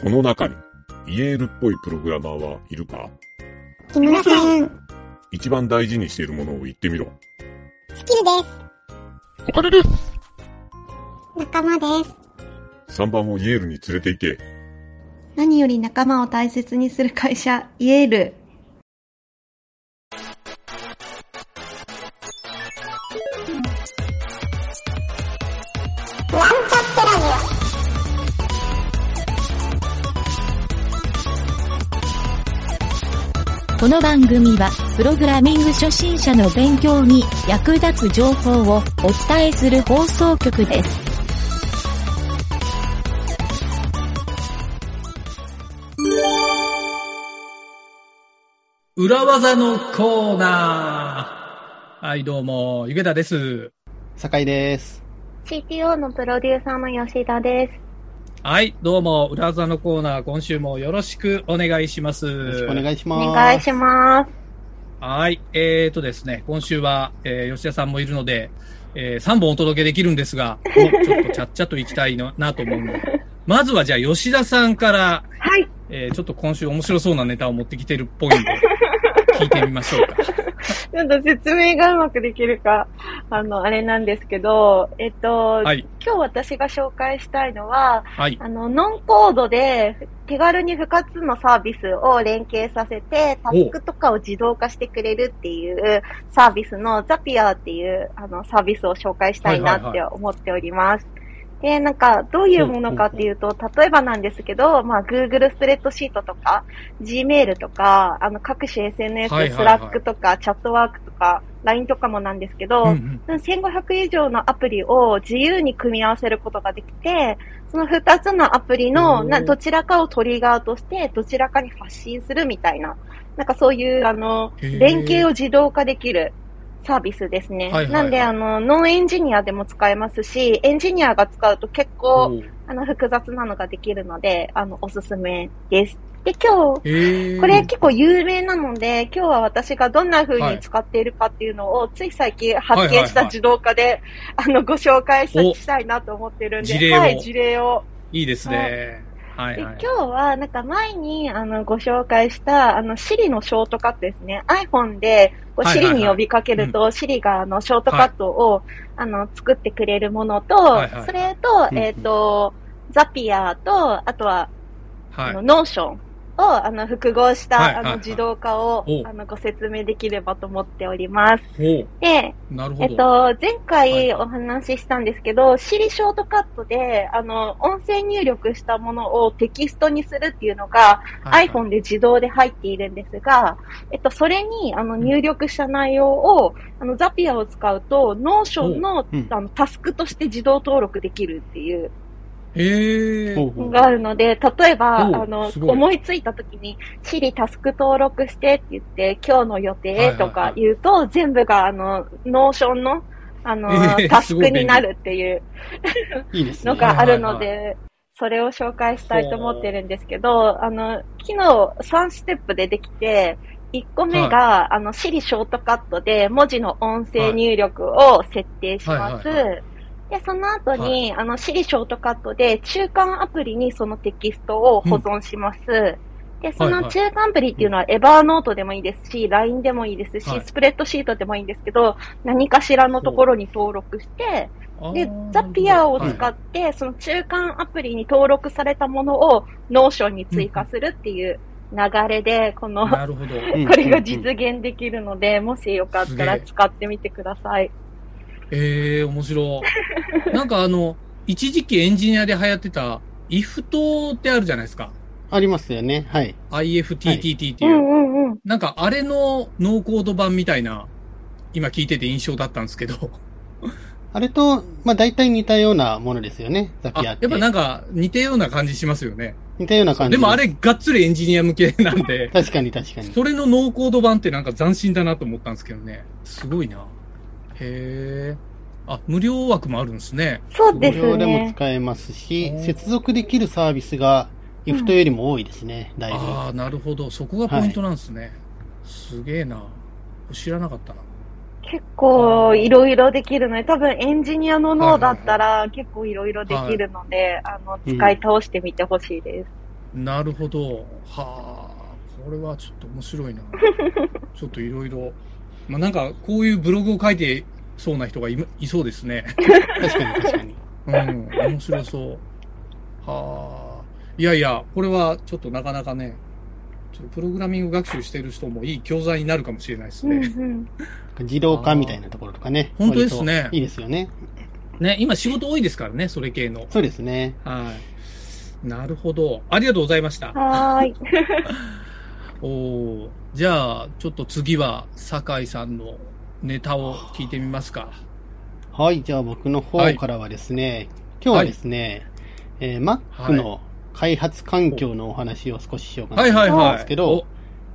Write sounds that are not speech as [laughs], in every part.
この中に、イエールっぽいプログラマーはいるか？木村さん、一番大事にしているものを言ってみろ。スキルでお金です。す。仲間です。3番をイエールに連れて行け。何より仲間を大切にする会社、イエール。なんこの番組は、プログラミング初心者の勉強に役立つ情報をお伝えする放送局です。裏技のコーナー。はい、どうも、ゆげたです。酒井です。オ。CTO のプロデューサーの吉田です。はい、どうも、裏技のコーナー、今週もよろしくお願いします。よろしくお願いしおます。願いします。はい、えーとですね、今週は、えー吉田さんもいるので、え3本お届けできるんですが、もうちょっとちゃっちゃと行きたいのなと思うので、[laughs] まずはじゃあ吉田さんから、はい。えーちょっと今週面白そうなネタを持ってきてるっぽいんで、聞いてみましょうか。ちょっと説明がうまくできるか、あの、あれなんですけど、えっと、はい、今日私が紹介したいのは、はい、あの、ノンコードで手軽に2つのサービスを連携させて、タスクとかを自動化してくれるっていうサービスのザピアっていうあのサービスを紹介したいなって思っております。で、なんか、どういうものかっていうと、例えばなんですけど、まあ、Google スプレッドシートとか、Gmail とか、あの、各種 SNS、はいはいはい。Slack とか、チャットワークとか、LINE とかもなんですけど、うんうん。1500以上のアプリを自由に組み合わせることができて、その2つのアプリのなどちらかをトリガーとして、どちらかに発信するみたいな、なんかそういう、あの、連携を自動化できるサービスですね。はいはいはいなんで、あの、ノンエンジニアでも使えますし、エンジニアが使うと結構、あの、複雑なのができるので、あの、おすすめです。で、今日、えーこれ結構有名なので、今日は私がどんな風に使っているかっていうのを、つい最近発見した自動化で、あの、ご紹介したいなと思ってるんで、はい、事例を。いいですね。はい、ではい。今日は、なんか前に、あの、ご紹介した、あの、Siri のショートカットですね。iPhone で、こうはいはいはい。Siri に呼びかけると、Siri が、あの、ショートカットを、あの、作ってくれるものと、はいはいそれと、うんえっ、と、 Zapier と、あとは、はい。あの、 Notion を、あの、複合した、はいはいはい。あの、自動化をお、あの、ご説明できればと思っております。ほで。えっと、前はい。回お話ししたんですけど、Siri ショートカットで、あの、音声入力したものをテキストにするっていうのが、はい iPhone で自動で入っているんですが、えっと、それに、あの、入力した内容を、あの、ザピアを使うと、Notion の、うん。あの、タスクとして自動登録できるっていうがあるので、例えば、あの思いついた時に、Siri タスク登録してって言って、今日の予定とはいはい。か言うと、全部が、あの、Notion の、あの、えータスクになるっていういいですね。のがあるのはいで、それを紹介したいと思ってるんですけど、あの、昨日3ステップでできて、1個目が、あの、Siri ショートカットで文字の音声入力を設定します。はいはいで、その後に、あの、Siri ショートカットで中間アプリにそのテキストを保存します。で、その中間アプリっていうのは、 Evernote でもいいですし、LINE でもいいですし、はい。スプレッドシートでもいいんですけど、何かしらのところに登録して、で Zapier を使はい。って、その中間アプリに登録されたものを Notion に追加するっていう流れで、この、[laughs] これが実現できるので、もしよかったら使ってみてください。ええ面白い。なんかあの、一時期エンジニアで流行ってた、IFT ってあるじゃないですか。ありますよね。はい。IFTTT っていう。うんうんうん。なんかあれのノーコード版みたいな、今聞いてて印象だったんですけど。あれと、まあ大体似たようなものですよね。ザあ、ピアって。やっぱなんか似たような感じしますよね。似たような感じ。でもあれがっつりエンジニア向けなんで、[laughs] 確かに確かに。それのノーコード版ってなんか斬新だなと思ったんですけどね。すごいな。へえ。あ、無料枠もあるんですね。そうです無料でもね。使えますし接続できるサービスが IFT よりも多いですね。だいぶ。ああ、なるほど。そこがポイントなんですね。すげえな。知らなかったな。結構いろいろできるので、多分エンジニアの脳だったら結構いろいろできるので、あの、うん使い倒してみてほしいです。なるほど。はあ、これはちょっと面白いな。[laughs] ちょっといろいろ。まあ、なんか、こういうブログを書いてそうな人がいいそうですね。[laughs] 確かに確かに。うん、面白そう。はあ。いやいや、これはちょっとなかなかね、ちょっとプログラミング学習してる人もいい教材になるかもしれないですうんね。うん。自動化みたいなところとかね。本当ですねいいですよね。ね、今仕事多いですからね、それ系の。そうですね。はい。なるほど。ありがとうございました。はーい。[laughs] おーじゃあ、ちょっと次は、酒井さんのネタを聞いてみますか。はい、じゃあ僕の方からはですね、今日はですね、えー Mac の開発環境のお話を少ししようかなはいはいと思うんはい。ですけど、お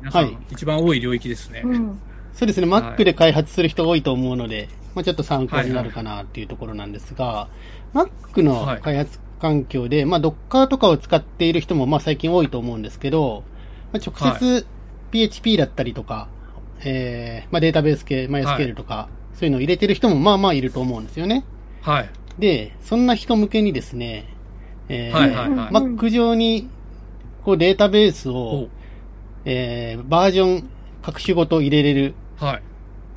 皆さん、はい一番多い領域ですね。うん。そうですね、はい Mac で開発する人多いと思うので、まあちょっと参考になるかなっていうところなんですが、Mac の開発環境で、まあ Docker とかを使っている人もまあ最近多いと思うんですけど、まあ、直接 PHP だったりとか、えーまあデータベース系、MySQL とか、そういうのを入れてる人もまあまあいると思うんですよね。はい。で、そんな人向けにですね、えーはいはいはい Mac 上にこうデータベースおを、えーバージョン各種ごと入れれるは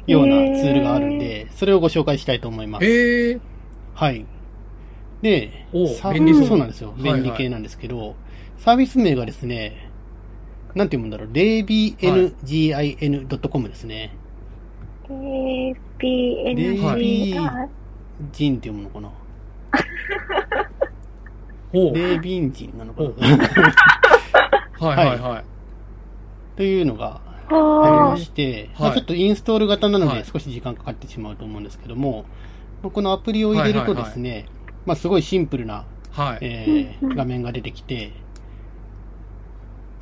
い。ようなツールがあるんで、それをご紹介したいと思います。へえ。はい。でお、さ便利そうそうなんですよ。はいはい便利系なんですけど、サービス名がですね、なんて読むんだろう、debiangin.com ですね。APNG はいジンって読むのかな？[laughs] ほう。デビンジンなのかな？[laughs] はいはいはい。というのがあ。りはまして、はい。まあちょっとインストール型なのはい。で少し時間かかってしまうと思うんですけども、まあこのアプリを入れるとですね、まあすごいシンプルな、はい。えー画面が出てきて、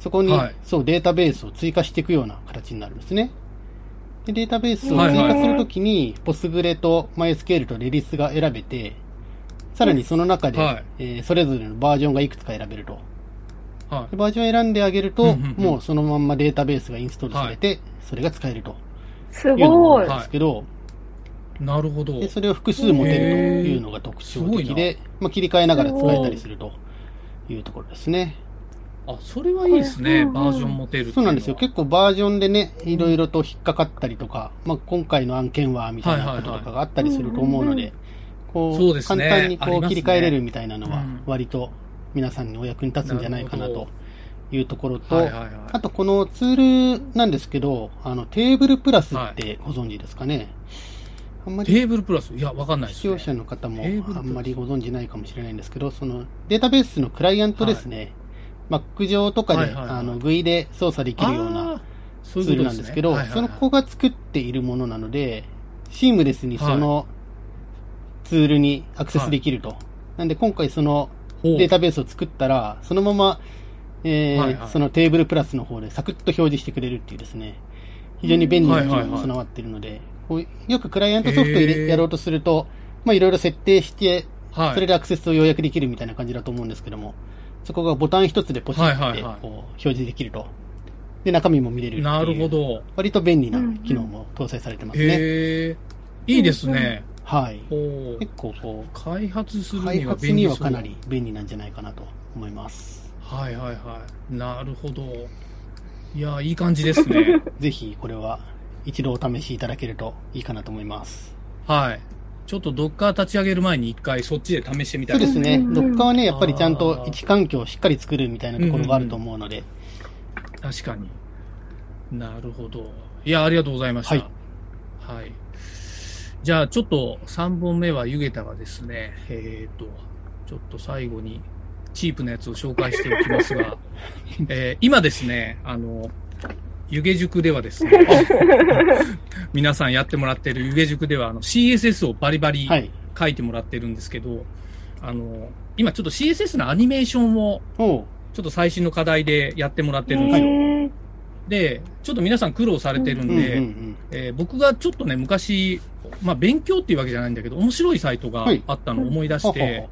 そこに、はいそうデータベースを追加していくような形になるんですね。でデータベースをはいはい追加するときに、ポスグレと MySQL とレディスが選べて、さらにその中で、はいえーそれぞれのバージョンがいくつか選べると。はでバージョンを選んであげると、うんうんうんもうそのまんまデータベースがインストールされて、それが使えるとい。すごい。なんですけど、い。なるほど。でそれを複数持てるというのが特徴的で、まあ、切り替えながら使えたりするというところですね。あ、それはいいですね。うんうんバージョン持てるそうなんですよ。構。結構バージョンでね、いろいろと引っかかったりとか、まあ、今回の案件はみたいなこととかがあったりすると思うのはいで、こう、ね簡単にこうね切り替えれるみたいなのはうん、割と皆さんにお役に立つんじゃないかなというところと、はいはいはい。あとこのツールなんですけど、あの、テーブルプラスってご存知ですかね、あんまりテーブルプラス？いや、わかんないです、ね。視聴者の方もあんまりご存知ないかもしれないんですけど、そのデータベースのクライアントですね、Mac 上とかで、あの GUI で操作できるようなツールなんですけど、その子が作っているものなので、シームレスにそのツールにアクセスできると。なんで今回そのデータベースを作ったら、そのまま、えそのテーブルプラスの方でサクッと表示してくれるっていうですね、非常に便利な機能が備わっているので、よくクライアントソフトやろうとすると、まあいろいろ設定して、はい。それでアクセスを要約できるみたいな感じだと思うんですけども、そこがボタン一つでポチってこう表示できると。で、中身も見れるなるほど。割と便利な機能も搭載されてますね。へえ。いいですね。はい。結構こ開発すう、る開には便利そう発にはかなり便利なんじゃないかなと思います。はいはいはい。なるほど。いや、いい感じですね。[laughs] [laughs] ぜひこれは一度お試しいただけるといいかなと思います。はい。ちょっとドッカー立ち上げる前に一回そっちで試してみたいそうですね。うんどっかはね、やっぱりちゃんと位置環境をしっかり作るみたいなところがあると思うので、確かに。なるほど。いや、ありがとうございました。ははい。じゃあ、ちょっと3本目は湯桁がですね、えっ、と、ちょっと最後にチープなやつを紹介しておきますが、[laughs] えー今ですね、あの、湯気塾ではですね、[laughs] 皆さんやってもらってる湯気塾ではあの CSS をバリバリはい。書いてもらってるんですけど、あの、今ちょっと CSS のアニメーションをちょっと最新の課題でやってもらってるんですよ。で、ちょっと皆さん苦労されてるんうんで、うんうん。えー僕がちょっとね、昔、まあ勉強っていうわけじゃないんだけど、面白いサイトがはい。あったのを思い出して、ははは。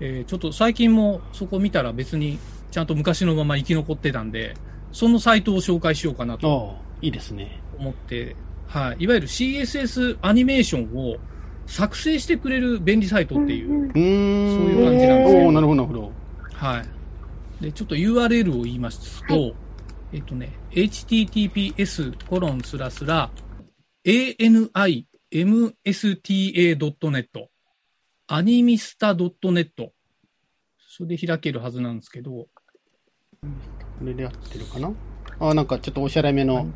えーちょっと最近もそこ見たら別にちゃんと昔のまま生き残ってたんで、そのサイトを紹介しようかなといいですね。思って、はい、いわゆる CSS アニメーションを作成してくれる便利サイトっていう、うーん。そういう感じなんですよおうなるほど、なるほど。はい。で、ちょっと URL を言いますと、はい、えっとね、https コロンスラスラ animista.net アニミスタ .net それで開けるはずなんですけど。これでやってるかな？あ、なんかちょっとおしゃれめの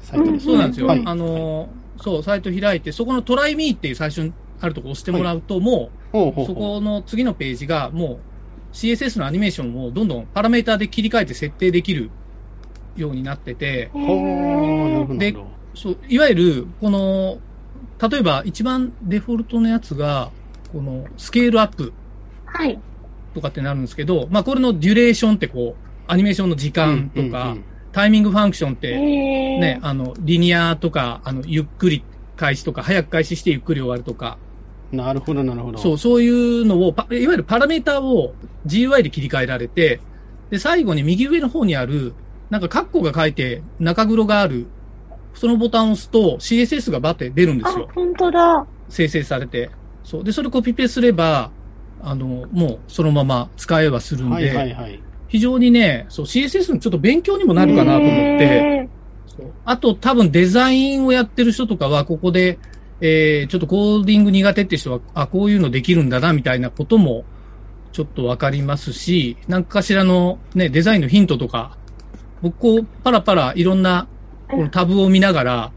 サイトですね。そうなんですよ。はい、あの、そう、サイト開いて、そこのトライミーっていう最初にあるとこ押してもらうと、はい、もう、そこの次のページが、もう CSS のアニメーションをどんどんパラメーターで切り替えて設定できるようになってて、で、そう、いわゆる、この、例えば一番デフォルトのやつが、このスケールアップ。はい。とかってなるんですけど、まあこれのデュレーションってこう、アニメーションの時間とか、タイミングファンクションって、ね、あの、リニアとか、あの、ゆっくり開始とか、早く開始してゆっくり終わるとか。なるほど、なるほど。そう、そういうのを、いわゆるパラメーターを GUI で切り替えられて、で、最後に右上の方にある、なんかカッコが書いて中黒がある、そのボタンを押すと CSS がバッて出るんですよ。あ、本当だ。生成されて。そう。で、それコピペすれば、あの、もうそのまま使えはするんで、はいはいはい、非常にね、そう、CSS のちょっと勉強にもなるかなと思って、あと多分デザインをやってる人とかは、ここで、えー、ちょっとコーディング苦手って人は、あ、こういうのできるんだな、みたいなことも、ちょっとわかりますし、何かしらのね、デザインのヒントとか、僕こう、パラパラいろんな、このタブを見ながら、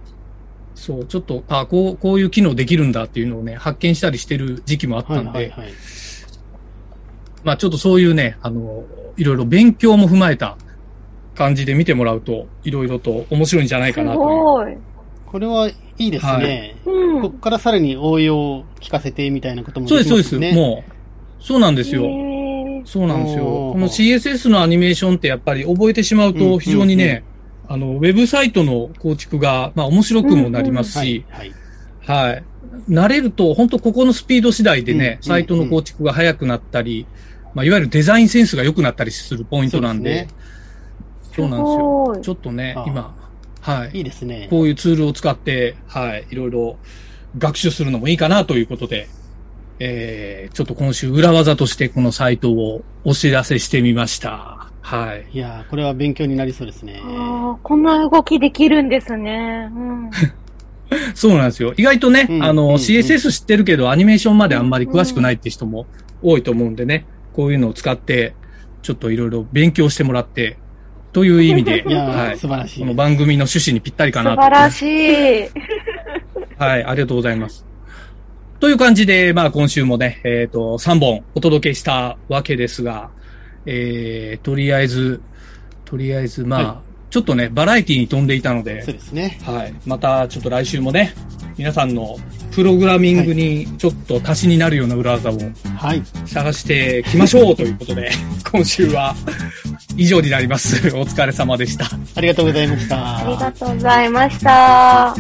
そう、ちょっと、あ、こう、こういう機能できるんだっていうのをね、発見したりしてる時期もあったんで、はいはいはい、まあちょっとそういうね、あの、いろいろ勉強も踏まえた感じで見てもらうと、いろいろと面白いんじゃないかなと。すごい。これはいいですね。はい、ここからさらに応用を聞かせてみたいなこともできますね。そうです、そうです。もう、そうなんですよ。そうなんですよ。この CSS のアニメーションってやっぱり覚えてしまうと非常にね、あの、ウェブサイトの構築が、まあ面白くもなりますし、はい、はい。慣れると、本当ここのスピード次第でね、サイトの構築が早くなったり、まあ、いわゆるデザインセンスが良くなったりするポイントなんで、そう、ね,、なんですよ。ちょっとね、今、はい。いいですね。こういうツールを使って、はい、いろいろ学習するのもいいかなということで、えー、ちょっと今週裏技としてこのサイトをお知らせしてみました。はい。いやこれは勉強になりそうですね。ああ、こんな動きできるんですね。うん、[laughs] そうなんですよ。意外とね、うん、あの、うん、CSS 知ってるけど、アニメーションまであんまり詳しくないって人も多いと思うんでね。こういうのを使って、ちょっといろいろ勉強してもらって、という意味で、はい、素晴らしい。この番組の趣旨にぴったりかなと。素晴らしい。はい、ありがとうございます。という感じで、まあ今週もね、えっ、ー、と、3本お届けしたわけですが、えー、とりあえず、とりあえず、まあ、はいちょっとね、バラエティに飛んでいたので、そうですね。はい。また、ちょっと来週もね、皆さんのプログラミングにちょっと足しになるような裏技を、はい。探してきましょうということで、[laughs] 今週は以上になります。[laughs] お疲れ様でした。ありがとうございました。ありがとうございました。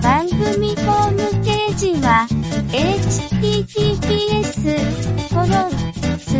番組ホームページは https